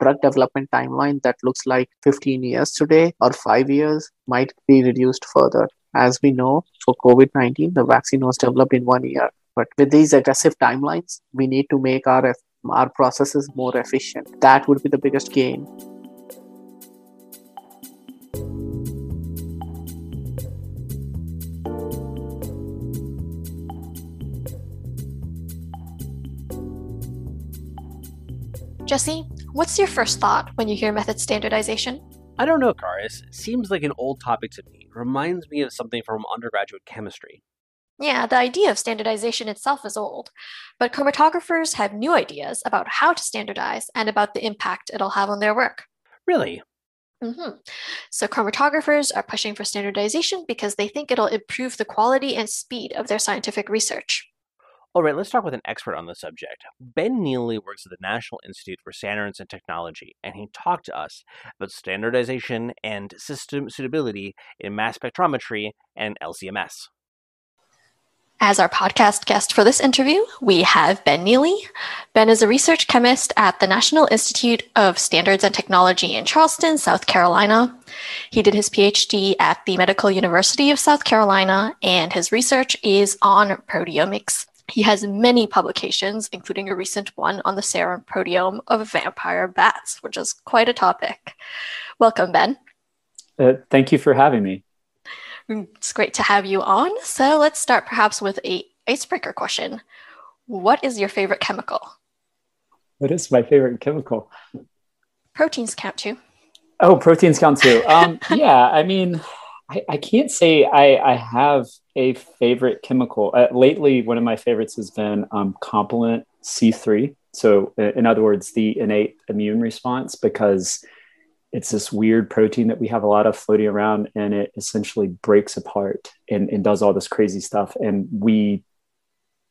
drug development timeline that looks like 15 years today or five years might be reduced further. As we know, for COVID 19, the vaccine was developed in one year. But with these aggressive timelines, we need to make our, our processes more efficient. That would be the biggest gain. Jesse, what's your first thought when you hear method standardization? I don't know, Charis. It seems like an old topic to me. It reminds me of something from undergraduate chemistry. Yeah, the idea of standardization itself is old, but chromatographers have new ideas about how to standardize and about the impact it'll have on their work. Really? Mm-hmm. So, chromatographers are pushing for standardization because they think it'll improve the quality and speed of their scientific research. All right, let's talk with an expert on the subject. Ben Neely works at the National Institute for Standards and Technology, and he talked to us about standardization and system suitability in mass spectrometry and LCMS. As our podcast guest for this interview, we have Ben Neely. Ben is a research chemist at the National Institute of Standards and Technology in Charleston, South Carolina. He did his PhD at the Medical University of South Carolina, and his research is on proteomics. He has many publications, including a recent one on the serum proteome of vampire bats, which is quite a topic. Welcome, Ben. Uh, thank you for having me. It's great to have you on. So let's start perhaps with a icebreaker question. What is your favorite chemical? What is my favorite chemical? Proteins count too. Oh, proteins count too. Um, yeah, I mean, I, I can't say I, I have a favorite chemical. Uh, lately, one of my favorites has been um, complement C3. So, in other words, the innate immune response, because it's this weird protein that we have a lot of floating around and it essentially breaks apart and, and does all this crazy stuff. And we,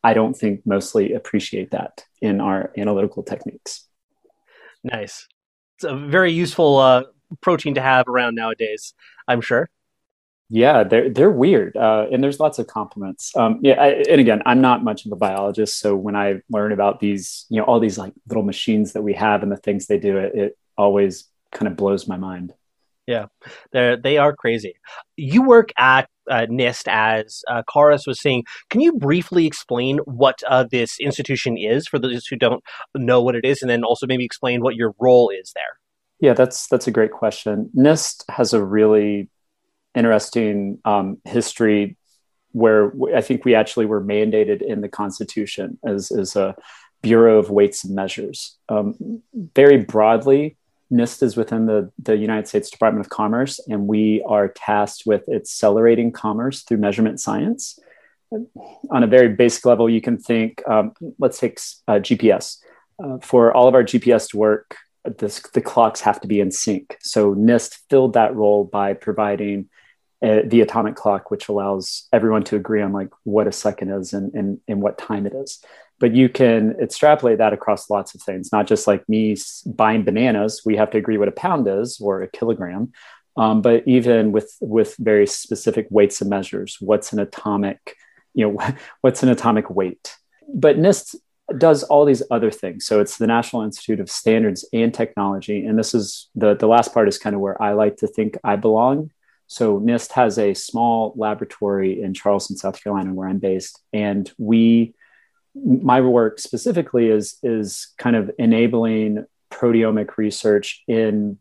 I don't think, mostly appreciate that in our analytical techniques. Nice. It's a very useful uh, protein to have around nowadays, I'm sure. Yeah, they're they're weird, uh, and there's lots of complements. Um, yeah, I, and again, I'm not much of a biologist, so when I learn about these, you know, all these like little machines that we have and the things they do, it, it always kind of blows my mind. Yeah, they they are crazy. You work at uh, NIST, as uh, Charis was saying. Can you briefly explain what uh, this institution is for those who don't know what it is, and then also maybe explain what your role is there? Yeah, that's that's a great question. NIST has a really interesting um, history where I think we actually were mandated in the Constitution as, as a Bureau of Weights and Measures. Um, very broadly, NIST is within the, the United States Department of Commerce, and we are tasked with accelerating commerce through measurement science. On a very basic level, you can think, um, let's take uh, GPS. Uh, for all of our GPS to work, this, the clocks have to be in sync. So NIST filled that role by providing the atomic clock, which allows everyone to agree on like what a second is and, and, and what time it is. But you can extrapolate that across lots of things, not just like me buying bananas. We have to agree what a pound is or a kilogram, um, but even with with very specific weights and measures. What's an atomic, you know, what's an atomic weight? But NIST does all these other things. So it's the National Institute of Standards and Technology, and this is the the last part is kind of where I like to think I belong so NIST has a small laboratory in Charleston, South Carolina, where I'm based, and we, my work specifically is is kind of enabling proteomic research in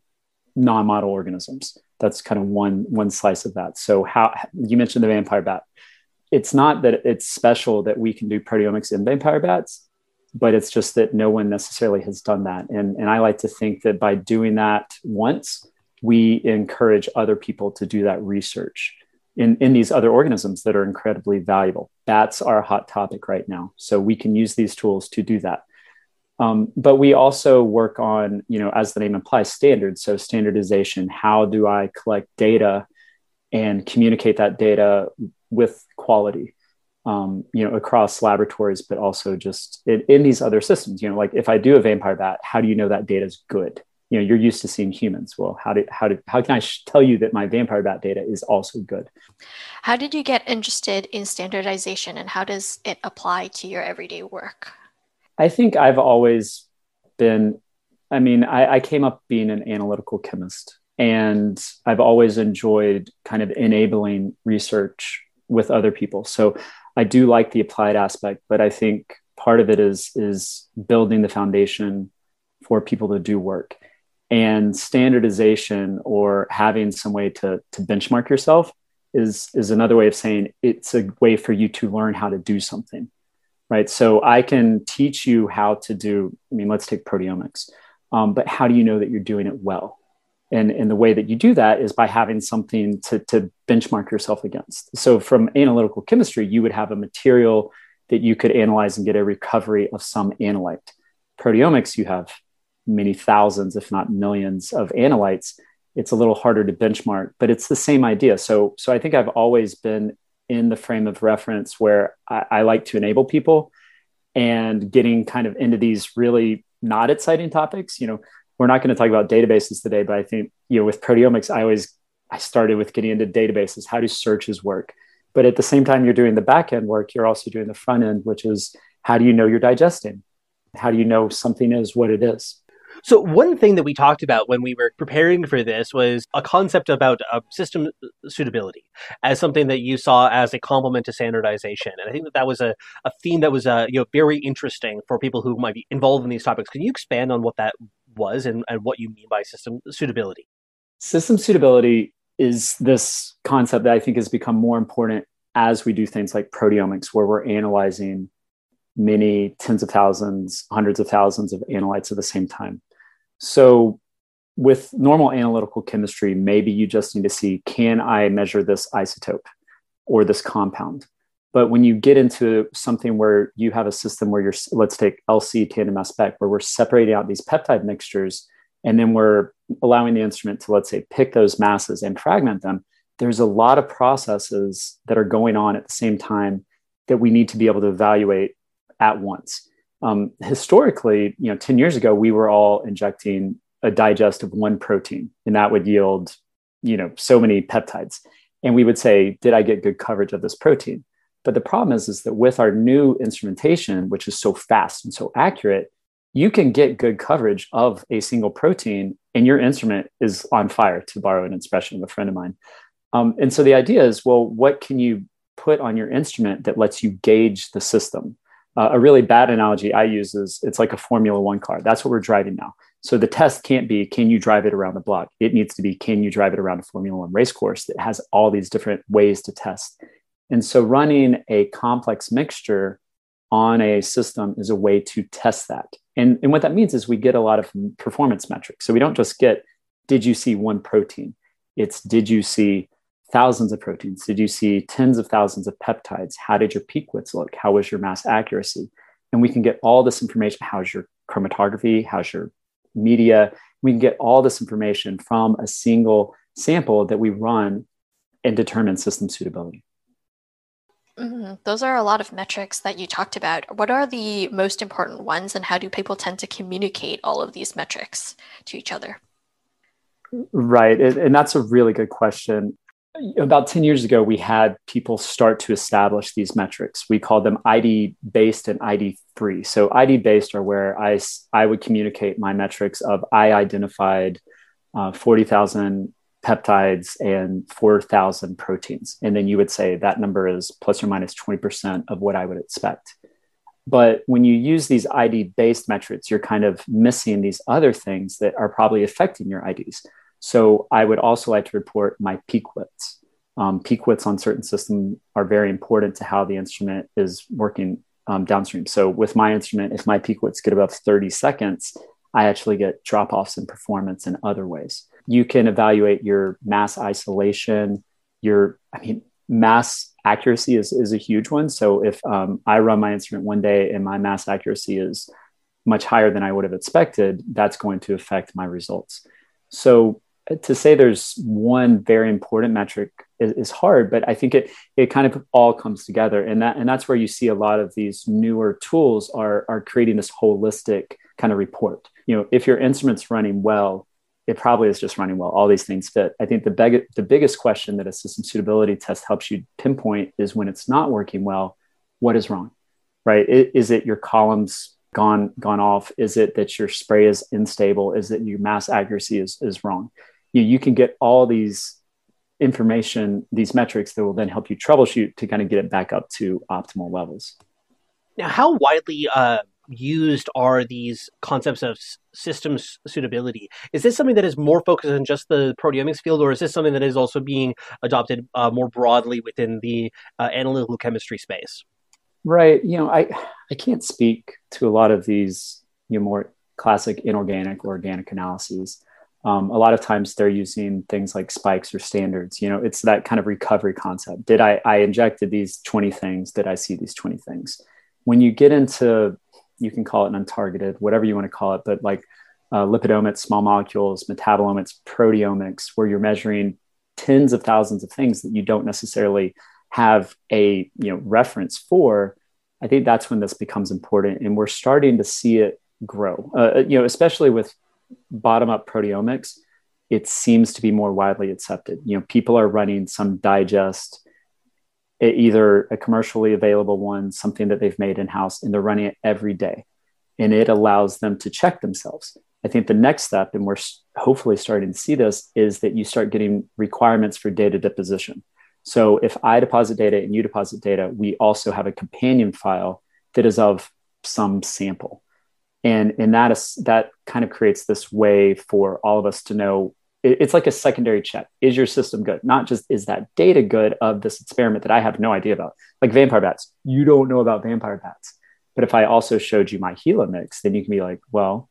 non-model organisms. That's kind of one one slice of that. So how you mentioned the vampire bat. It's not that it's special that we can do proteomics in vampire bats, but it's just that no one necessarily has done that. And, and I like to think that by doing that once, we encourage other people to do that research in, in these other organisms that are incredibly valuable. That's our hot topic right now. So we can use these tools to do that. Um, but we also work on, you know, as the name implies, standards. So standardization. How do I collect data and communicate that data with quality? Um, you know, across laboratories, but also just in, in, these other systems. You know, like if I do a vampire bat, how do you know that data is good? You know you're used to seeing humans. Well how do how do how can i sh- tell you that my vampire bat data is also good? How did you get interested in standardization and how does it apply to your everyday work? I think i've always been I mean, I, I came up being an analytical chemist, and I've always enjoyed kind of enabling research with other people. So I do like the applied aspect, but I think part of it is is building the foundation for people to do work and standardization or having some way to, to benchmark yourself is is another way of saying it's a way for you to learn how to do something right? So i can teach you how to do i mean let's take proteomics um, but how do you know that you're doing it well? And, and the way that you do that is by having something to, to benchmark yourself against. So from analytical chemistry you would have a material that you could analyze and get a recovery of some analyte. Proteomics you have many thousands, if not millions, of analytes, it's a little harder to benchmark, but it's the same idea. So, so I think I've always been in the frame of reference where I, I like to enable people and getting kind of into these really not exciting topics. You know, we're not going to talk about databases today, but I think, you know, with proteomics, I always, I started with getting into databases. How do searches work? But at the same time, you're doing the back end work, you're also doing the front end, which is how do you know you're digesting? How do you know something is what it is? So one thing that we talked about when we were preparing for this was a concept about uh, system suitability as something that you saw as a complement to standardization, and I think that that was a, a theme that was uh, you know very interesting for people who might be involved in these topics. Can you expand on what that was and, and what you mean by system suitability? System suitability is this concept that I think has become more important as we do things like proteomics, where we're analyzing many tens of thousands, hundreds of thousands of analytes at the same time. So with normal analytical chemistry, maybe you just need to see can I measure this isotope or this compound? But when you get into something where you have a system where you're, let's take LC tandem mass spec, where we're separating out these peptide mixtures and then we're allowing the instrument to, let's say, pick those masses and fragment them, there's a lot of processes that are going on at the same time that we need to be able to evaluate at once um, historically, you know, 10 years ago, we were all injecting a digest of one protein, and that would yield, you know, so many peptides. And we would say, did I get good coverage of this protein? But the problem is, is that with our new instrumentation, which is so fast and so accurate, you can get good coverage of a single protein, and your instrument is on fire, to borrow an expression of a friend of mine. Um, and so the idea is, well, what can you put on your instrument that lets you gauge the system? Uh, a really bad analogy I use is it's like a Formula One car. That's what we're driving now. So the test can't be can you drive it around the block? It needs to be can you drive it around a Formula One race course that has all these different ways to test. And so running a complex mixture on a system is a way to test that. And, and what that means is we get a lot of performance metrics. So we don't just get did you see one protein? It's did you see thousands of proteins? Did you see tens of thousands of peptides? How did your peak widths look? How was your mass accuracy? And we can get all this information. How's your chromatography? How's your media? We can get all this information from a single sample that we run and determine system suitability. Mm-hmm. Those are a lot of metrics that you talked about. What are the most important ones, and how do people tend to communicate all of these metrics to each other? Right. And that's a really good question about 10 years ago, we had people start to establish these metrics. We called them ID based and ID free. So, ID based are where I, I would communicate my metrics of I identified uh, 40,000 peptides and 4,000 proteins. And then you would say that number is plus or minus 20% of what I would expect. But when you use these ID based metrics, you're kind of missing these other things that are probably affecting your IDs. So I would also like to report my peak widths. Um, peak widths on certain systems are very important to how the instrument is working um, downstream. So with my instrument, if my peak widths get above 30 seconds, I actually get drop offs in performance in other ways. You can evaluate your mass isolation, your, I mean, mass accuracy is, is a huge one. So if um, I run my instrument one day and my mass accuracy is much higher than I would have expected, that's going to affect my results. So to say there's one very important metric is, is, hard, but I think it it kind of all comes together, and that and that's where you see a lot of these newer tools are are creating this holistic kind of report. You know, if your instrument's running well, it probably is just running well. All these things fit. I think the big, the biggest question that a system suitability test helps you pinpoint is when it's not working well, what is wrong, right? Is it your columns gone gone off? Is it that your spray is unstable? Is it your mass accuracy is, is wrong? You, you can get all these information, these metrics that will then help you troubleshoot to kind of get it back up to optimal levels. Now, how widely uh, used are these concepts of systems suitability? Is this something that is more focused on just the proteomics field, or is this something that is also being adopted uh, more broadly within the uh, analytical chemistry space? Right. You know, I I can't speak to a lot of these you know more classic inorganic or organic analyses. Um, a lot of times they're using things like spikes or standards. You know, it's that kind of recovery concept. Did I I injected these twenty things? Did I see these twenty things? When you get into you can call it an untargeted, whatever you want to call it, but like uh, lipidomics, small molecules, metabolomics, proteomics, where you're measuring tens of thousands of things that you don't necessarily have a you know reference for. I think that's when this becomes important, and we're starting to see it grow. Uh, you know, especially with bottom up proteomics, it seems to be more widely accepted. You know, people are running some digest either a commercially available one, something that they've made in house, and they're running it every day. And it allows them to check themselves. I think the next step, and we're hopefully starting to see this, is that you start getting requirements for data deposition. So if I deposit data and you deposit data, we also have a companion file that is of some sample. And, and that is that kind of creates this way for all of us to know it's like a secondary check. Is your system good? Not just is that data good of this experiment that I have no idea about, like vampire bats. You don't know about vampire bats. But if I also showed you my HeLa mix, then you can be like, well,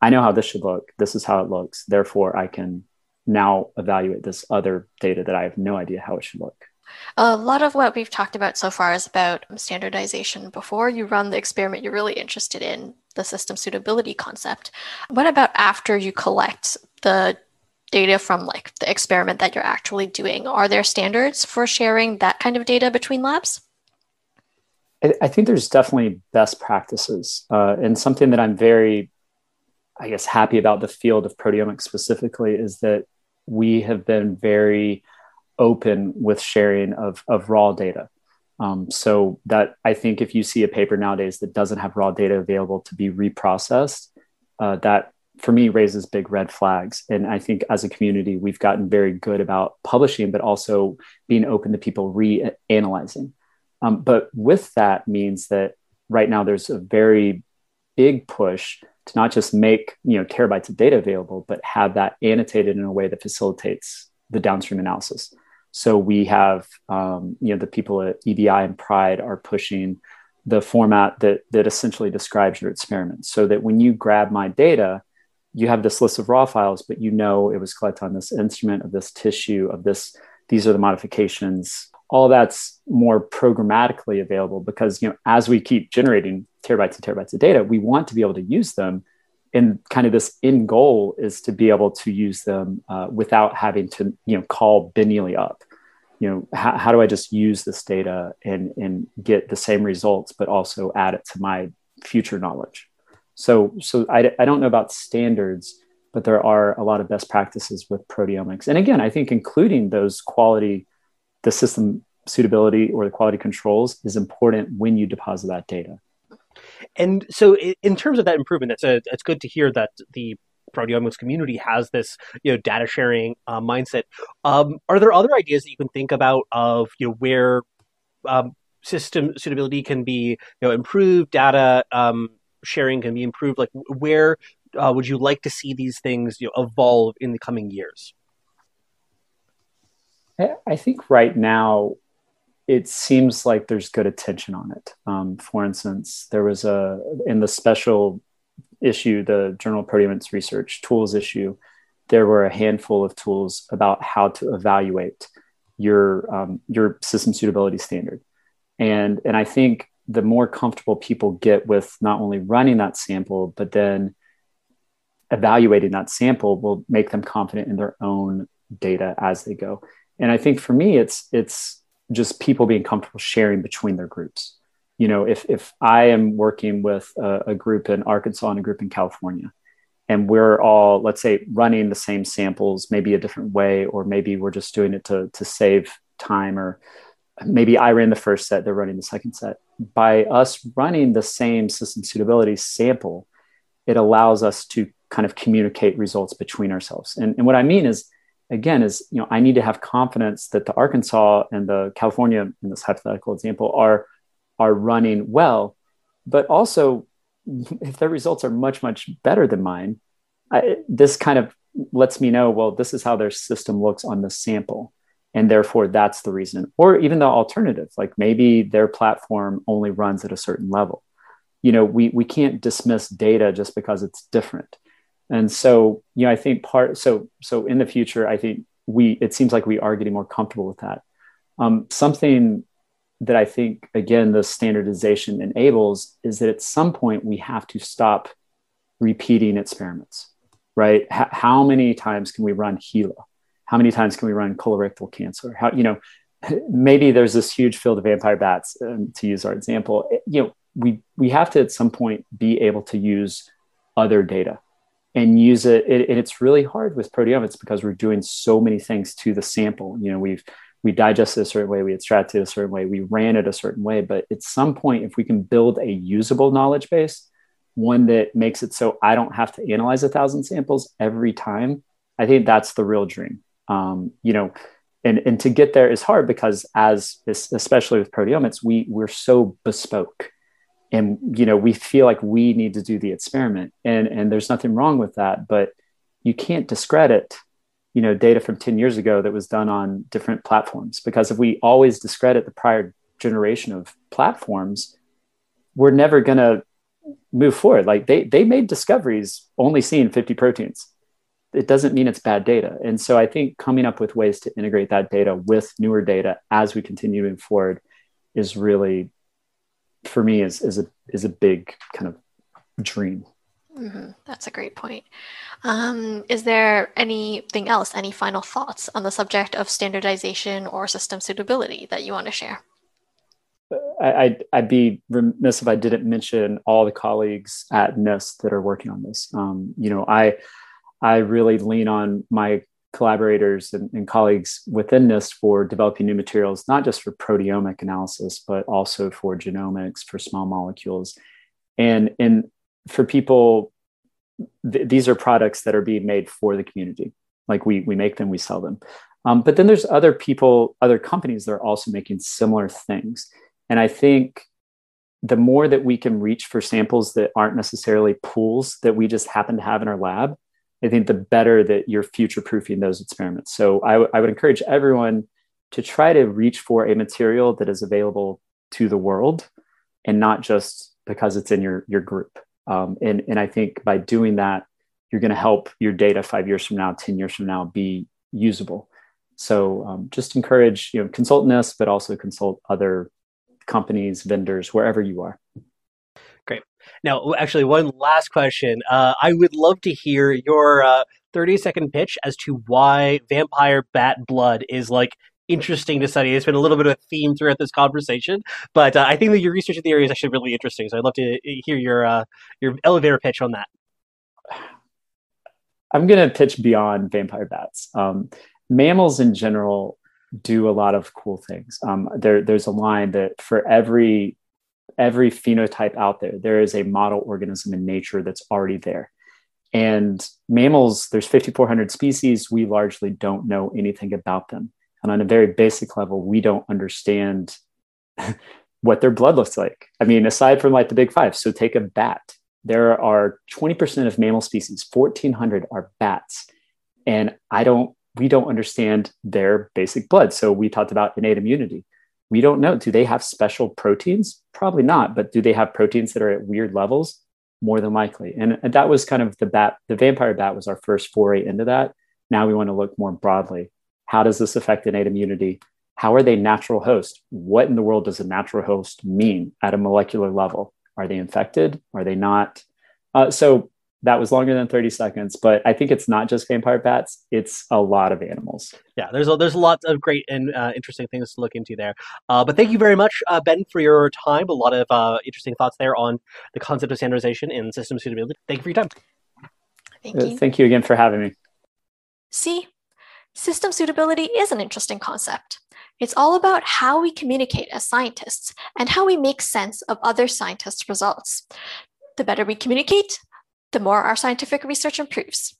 I know how this should look. This is how it looks. Therefore, I can now evaluate this other data that I have no idea how it should look. A lot of what we've talked about so far is about standardization. Before you run the experiment you're really interested in, the system suitability concept. What about after you collect the data from like the experiment that you're actually doing? Are there standards for sharing that kind of data between labs? I think there's definitely best practices, uh, and something that I'm very, I guess, happy about the field of proteomics specifically is that we have been very open with sharing of, of raw data. Um, so that I think if you see a paper nowadays that doesn't have raw data available to be reprocessed, uh, that for me raises big red flags. And I think as a community, we've gotten very good about publishing, but also being open to people reanalyzing. Um, but with that means that right now there's a very big push to not just make you know terabytes of data available, but have that annotated in a way that facilitates the downstream analysis. So we have um, you know the people at EBI and Pride are pushing the format that that essentially describes your experiment, so that when you grab my data, you have this list of raw files, but you know it was collected on this instrument of this tissue of this. These are the modifications. All that's more programmatically available because you know as we keep generating terabytes and terabytes of data, we want to be able to use them and kind of this end goal is to be able to use them uh, without having to you know call Ben up you know how, how do i just use this data and and get the same results but also add it to my future knowledge? So so i, I don't know about standards but there are a lot of best practices with proteomics. And again i think including those quality the system suitability or the quality controls is important when you deposit that data. And so, in terms of that improvement, it's a, it's good to hear that the proteomics community has this you know data sharing uh, mindset. Um, are there other ideas that you can think about of you know where um, system suitability can be you know improved, data um, sharing can be improved? Like where uh, would you like to see these things you know, evolve in the coming years? I think right now it seems like there's good attention on it. Um, for instance, there was a in the special issue, the Journal of Proteomics Research tools issue, there were a handful of tools about how to evaluate your um, your system suitability standard, and and I think the more comfortable people get with not only running that sample but then evaluating that sample will make them confident in their own data as they go. And I think for me, it's it's just people being comfortable sharing between their groups. You know, if if I am working with a, a group in Arkansas and a group in California, and we're all let's say running the same samples maybe a different way or maybe we're just doing it to, to save time or maybe I ran the first set, they're running the second set. By us running the same system suitability sample, it allows us to kind of communicate results between ourselves. And, and what I mean is, again, is you know I need to have confidence that the Arkansas and the California in this hypothetical example are are running well, but also if their results are much much better than mine, I, this kind of lets me know well this is how their system looks on the sample. And therefore that's the reason. Or even the alternative like maybe their platform only runs at a certain level. You know we we can't dismiss data just because it's different. And so you know i think part so so in the future i think we it seems like we are getting more comfortable with that. Um, something that i think again the standardization enables is that at some point we have to stop repeating experiments right? H- how many times can we run HeLa? How many times can we run colorectal cancer? How you know maybe there's this huge field of vampire bats um, to use our example. You know we we have to at some point be able to use other data and use it, it and it's really hard with proteomics because we're doing so many things to the sample. You know we've we digest it a certain way we extract it a certain way we ran it a certain way. But at some point if we can build a usable knowledge base one that makes it so i don't have to analyze a thousand samples every time i think that's the real dream. Um, you know and, and to get there is hard because as especially with proteomics we we're so bespoke. And you know we feel like we need to do the experiment. And and there's nothing wrong with that but you can't discredit you know data from 10 years ago that was done on different platforms. Because if we always discredit the prior generation of platforms we're never going to move forward. Like they they made discoveries only seeing 50 proteins. It doesn't mean it's bad data. And so i think coming up with ways to integrate that data with newer data as we continue moving forward is really for me is is a is a big kind of dream. Mm-hmm. That's a great point. Um, is there anything else, any final thoughts on the subject of standardization or system suitability that you want to share? I, would be remiss if I didn't mention all the colleagues at NIST that are working on this. Um, you know, I I really lean on my collaborators and, and, colleagues within NIST for developing new materials, not just for proteomic analysis, but also for genomics, for small molecules. And, and for people, th- these are products that are being made for the community. Like we, we make them, we sell them. Um, but then there's other people, other companies that are also making similar things. And I think the more that we can reach for samples that aren't necessarily pools that we just happen to have in our lab, I think the better that you're future proofing those experiments. So I, w- I would encourage everyone to try to reach for a material that is available to the world and not just because it's in your, your group. Um, and, and I think by doing that, you're going to help your data five years from now, 10 years from now be usable. So um, just encourage, you know, consult NIST, but also consult other companies, vendors, wherever you are. Great. Now, actually, one last question. Uh, I would love to hear your uh, 30 second pitch as to why vampire bat blood is like interesting to study. It's been a little bit of a theme throughout this conversation, but uh, I think that your research in the area is actually really interesting. So I'd love to hear your uh, your elevator pitch on that. I'm going to pitch beyond vampire bats. Um, mammals in general do a lot of cool things. Um, there, there's a line that for every every phenotype out there, there is a model organism in nature that's already there. And mammals, there's 5,400 species. We largely don't know anything about them. And on a very basic level, we don't understand what their blood looks like. I mean, aside from like the big five, so take a bat. There are 20% of mammal species, 1,400 are bats. And I don't, we don't understand their basic blood. So we talked about innate immunity we don't know. Do they have special proteins? Probably not. But do they have proteins that are at weird levels? More than likely. And, and that was kind of the bat, the vampire bat was our first foray into that. Now we want to look more broadly. How does this affect innate immunity? How are they natural hosts? What in the world does a natural host mean at a molecular level? Are they infected? Are they not? Uh, so that was longer than 30 seconds but i think it's not just vampire bats it's a lot of animals yeah there's a, there's a lot of great and uh, interesting things to look into there uh, but thank you very much uh, ben for your time a lot of uh, interesting thoughts there on the concept of standardization and system suitability thank you for your time thank you thank you again for having me see system suitability is an interesting concept It's all about how we communicate as scientists and how we make sense of other scientists' results. The better we communicate, the more our scientific research improves.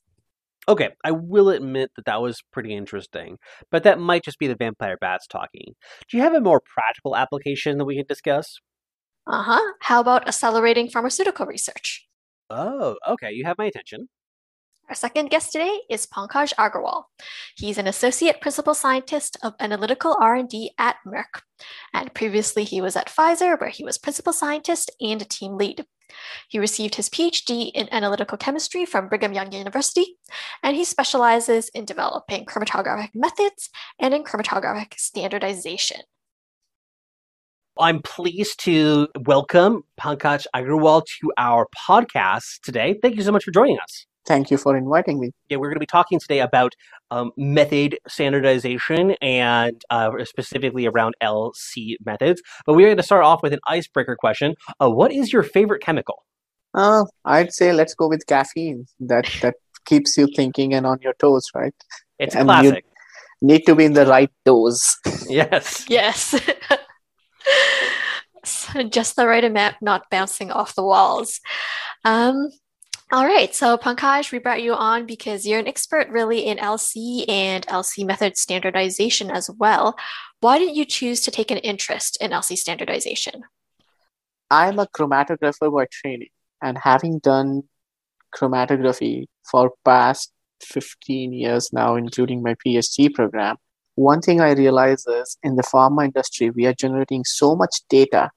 Okay, I will admit that that was pretty interesting, but that might just be the vampire bats talking. Do you have a more practical application that we can discuss? Uh huh. How about accelerating pharmaceutical research? Oh, okay, you have my attention. Our second guest today is Pankaj Aggarwal. He's an associate principal scientist of analytical R&D at Merck. And previously he was at Pfizer where he was principal scientist and a team lead. He received his PhD in analytical chemistry from Brigham Young University, and he specializes in developing chromatographic methods and in chromatographic standardization. I'm pleased to welcome Pankaj Aggarwal to our podcast today. Thank you so much for joining us. Thank you for inviting me. Yeah, we're going to be talking today about um, method standardization and uh, specifically around LC methods. But we're going to start off with an icebreaker question. Uh, what is your favorite chemical? Uh, I'd say let's go with caffeine. That that keeps you thinking and on your toes, right? It's and classic. need to be in the right dose. yes. Yes. Just the right amount, not bouncing off the walls. Um, all right, so Pankaj, we brought you on because you're an expert really in LC and LC method standardization as well. Why did you choose to take an interest in LC standardization? I'm a chromatographer by training, and having done chromatography for past 15 years now, including my PhD program, one thing I realize is in the pharma industry, we are generating so much data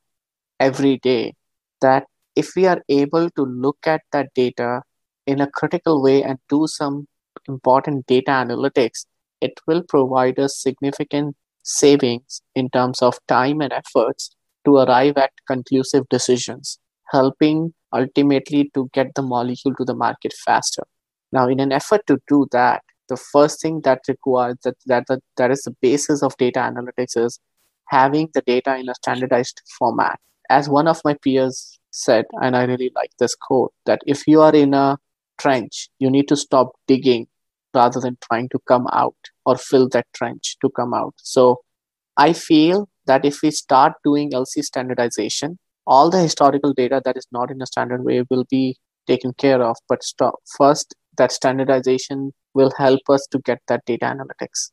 every day that if we are able to look at that data in a critical way and do some important data analytics, it will provide us significant savings in terms of time and efforts to arrive at conclusive decisions, helping ultimately to get the molecule to the market faster. Now, in an effort to do that, the first thing that requires that, that, that, that is the basis of data analytics is having the data in a standardized format. As one of my peers said, and I really like this quote, that if you are in a trench, you need to stop digging rather than trying to come out or fill that trench to come out. So I feel that if we start doing LC standardization, all the historical data that is not in a standard way will be taken care of. But stop. first, that standardization will help us to get that data analytics.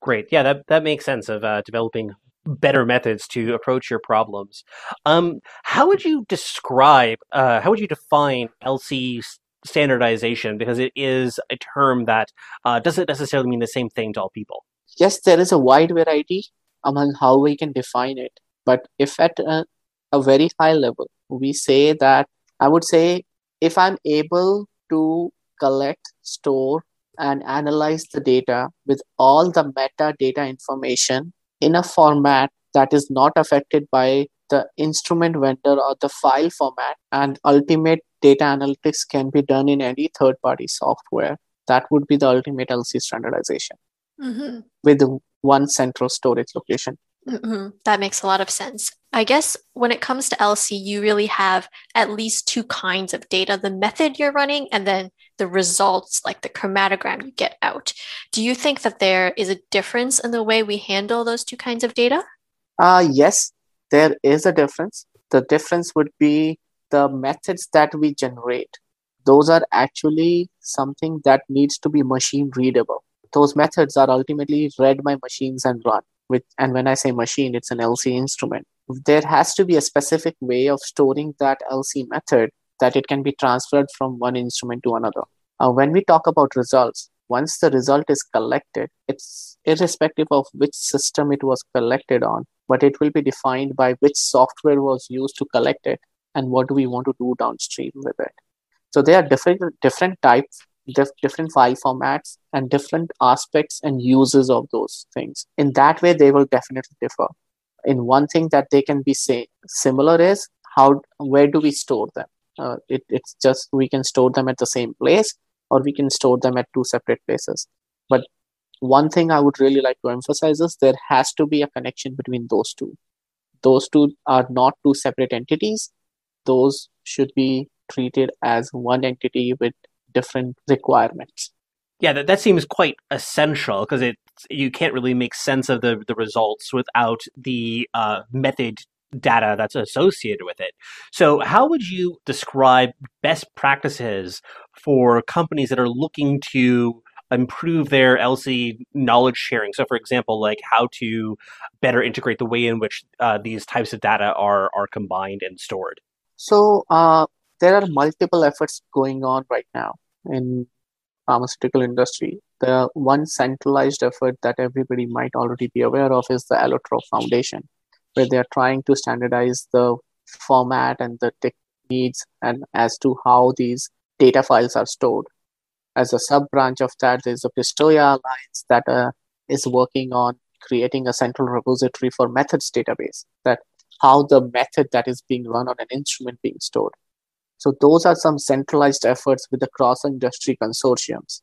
Great. Yeah, that, that makes sense of uh, developing better methods to approach your problems. Um, how would you describe, uh, how would you define LC standardization? Because it is a term that uh, doesn't necessarily mean the same thing to all people. Yes, there is a wide variety among how we can define it. But if at a, a very high level, we say that, I would say, if I'm able to collect, store, and analyze the data with all the metadata information in a format that is not affected by the instrument vendor or the file format and ultimate data analytics can be done in any third party software that would be the ultimate lc standardization mm-hmm. with one central storage location mm-hmm. that makes a lot of sense i guess when it comes to lc you really have at least two kinds of data the method you're running and then the results, like the chromatogram you get out. Do you think that there is a difference in the way we handle those two kinds of data? Uh, yes, there is a difference. The difference would be the methods that we generate. Those are actually something that needs to be machine readable. Those methods are ultimately read by machines and run. With, and when I say machine, it's an LC instrument. There has to be a specific way of storing that LC method that it can be transferred from one instrument to another. Uh, when we talk about results, once the result is collected, it's irrespective of which system it was collected on, but it will be defined by which software was used to collect it and what do we want to do downstream with it. So there are different different types, dif- different file formats, and different aspects and uses of those things. In that way, they will definitely differ. In one thing that they can be say similar is how where do we store them? uh, it, it's just we can store them at the same place or we can store them at two separate places. But one thing i would really like to emphasize is there has to be a connection between those two. Those two are not two separate entities. Those should be treated as one entity with different requirements. Yeah that, that seems quite essential because it you can't really make sense of the the results without the uh, method data that's associated with it. So, how would you describe best practices for companies that are looking to improve their LC knowledge sharing? So, for example, like how to better integrate the way in which uh, these types of data are are combined and stored. So, uh, there are multiple efforts going on right now in pharmaceutical industry. The one centralized effort that everybody might already be aware of is the Allotrope Foundation, where they are trying to standardize the format and the tech needs and as to how these data files are stored. As a sub branch of that, there's a Pistoia Alliance that uh, is working on creating a central repository for methods database that how the method that is being run on an instrument being stored. So those are some centralized efforts with the cross-industry consortiums.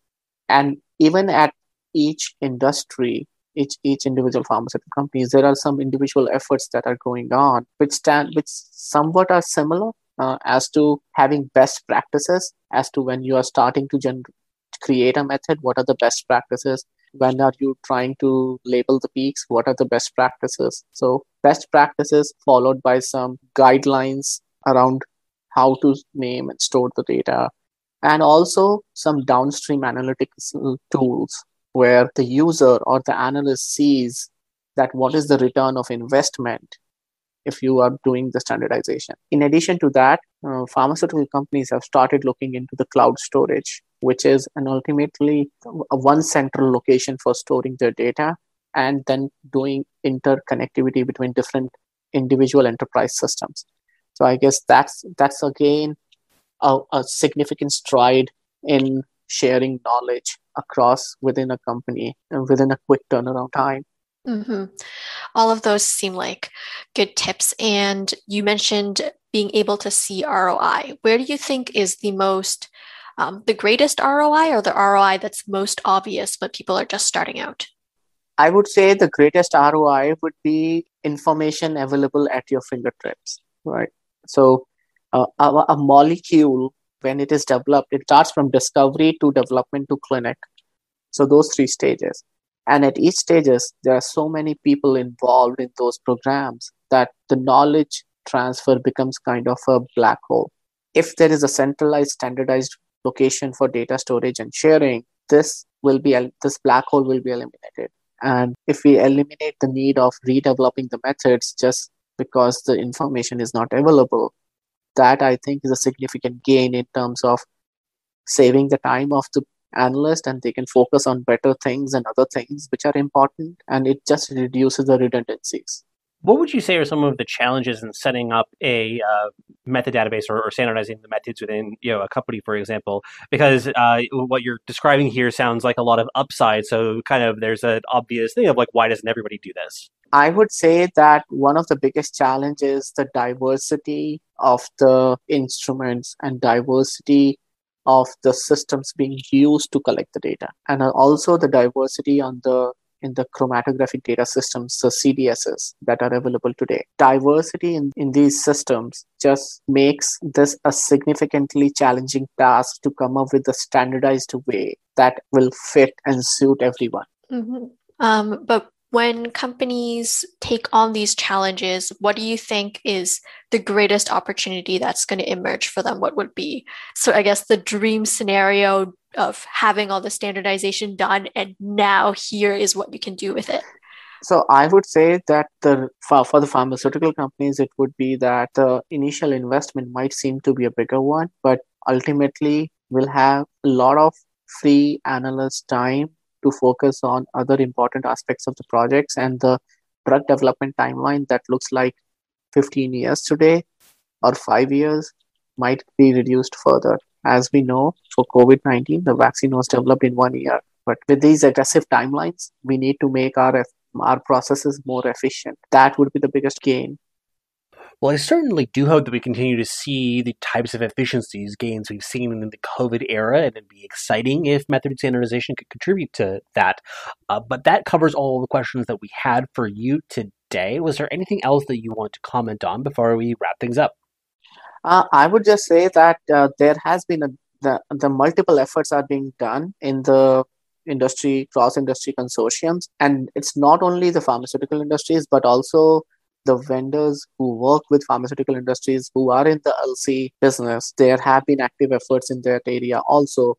And even at each industry, each each individual pharmaceutical companies, there are some individual efforts that are going on, which stand which somewhat are similar uh, as to having best practices as to when you are starting to gen- create a method, what are the best practices? When are you trying to label the peaks? What are the best practices? So best practices followed by some guidelines around how to name and store the data, and also some downstream analytics tools where the user or the analyst sees that what is the return of investment if you are doing the standardization. In addition to that, uh, pharmaceutical companies have started looking into the cloud storage, which is an ultimately one central location for storing their data and then doing interconnectivity between different individual enterprise systems. So I guess that's that's again a, a significant stride in sharing knowledge across within a company and within a quick turnaround time. Mm-hmm. All of those seem like good tips. And you mentioned being able to see ROI. Where do you think is the most, um, the greatest ROI or the ROI that's most obvious but people are just starting out? I would say the greatest ROI would be information available at your fingertips, right? So uh, a, a molecule, when it is developed, it starts from discovery to development to clinic. So those three stages. And at each stages, there are so many people involved in those programs that the knowledge transfer becomes kind of a black hole. If there is a centralized, standardized location for data storage and sharing, this will be this black hole will be eliminated. And if we eliminate the need of redeveloping the methods just because the information is not available, that I think is a significant gain in terms of saving the time of the analyst and they can focus on better things and other things which are important and it just reduces the redundancies what would you say are some of the challenges in setting up a uh, method database or, or, standardizing the methods within you know a company, for example? Because uh, what you're describing here sounds like a lot of upside. So kind of there's an obvious thing of like why doesn't everybody do this? I would say that one of the biggest challenges the diversity of the instruments and diversity of the systems being used to collect the data and also the diversity on the in the chromatographic data systems, the CDSs that are available today. Diversity in, in these systems just makes this a significantly challenging task to come up with a standardized way that will fit and suit everyone. Mm-hmm. Um, but when companies take on these challenges, what do you think is the greatest opportunity that's going to emerge for them? What would be, so I guess, the dream scenario of having all the standardization done, and now here is what you can do with it? So I would say that the for, for the pharmaceutical companies, it would be that the initial investment might seem to be a bigger one, but ultimately we'll have a lot of free analyst time to focus on other important aspects of the projects and the drug development timeline that looks like 15 years today or five years might be reduced further. As we know, for COVID 19, the vaccine was developed in one year. But with these aggressive timelines, we need to make our, our processes more efficient. That would be the biggest gain well, I certainly do hope that we continue to see the types of efficiencies gains we've seen in the COVID era, and it'd be exciting if method standardization could contribute to that. Uh, but that covers all the questions that we had for you today. Was there anything else that you want to comment on before we wrap things up? Uh, I would just say that uh, there has been a, the the multiple efforts are being done in the industry, cross industry consortiums. And it's not only the pharmaceutical industries, but also the vendors who work with pharmaceutical industries who are in the LC business. There have been active efforts in that area also.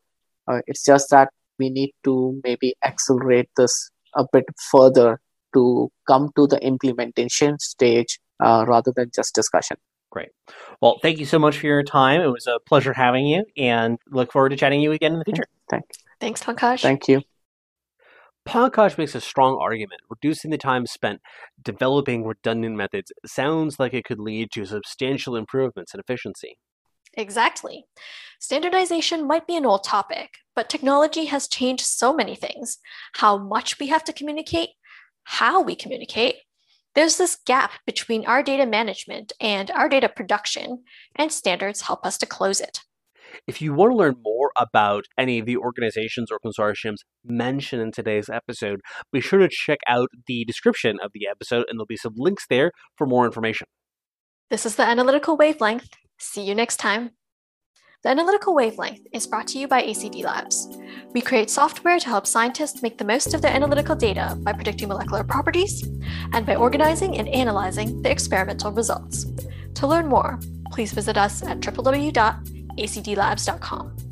Uh, it's just that we need to maybe accelerate this a bit further to come to the implementation stage uh, rather than just discussion. Great. Well, thank you so much for your time. It was a pleasure having you and look forward to chatting you again in the future. Thanks. Thanks, Pankaj. Thank you. Pankaj makes a strong argument. Reducing the time spent developing redundant methods sounds like it could lead to substantial improvements in efficiency. Exactly. Standardization might be an old topic, but technology has changed so many things how much we have to communicate, how we communicate. There's this gap between our data management and our data production, and standards help us to close it. If you want to learn more about any of the organizations or consortiums mentioned in today's episode, be sure to check out the description of the episode, and there'll be some links there for more information. This is the Analytical Wavelength. See you next time. The Analytical Wavelength is brought to you by ACD Labs. We create software to help scientists make the most of their analytical data by predicting molecular properties and by organizing and analyzing the experimental results. To learn more, please visit us at www acdlabs.com.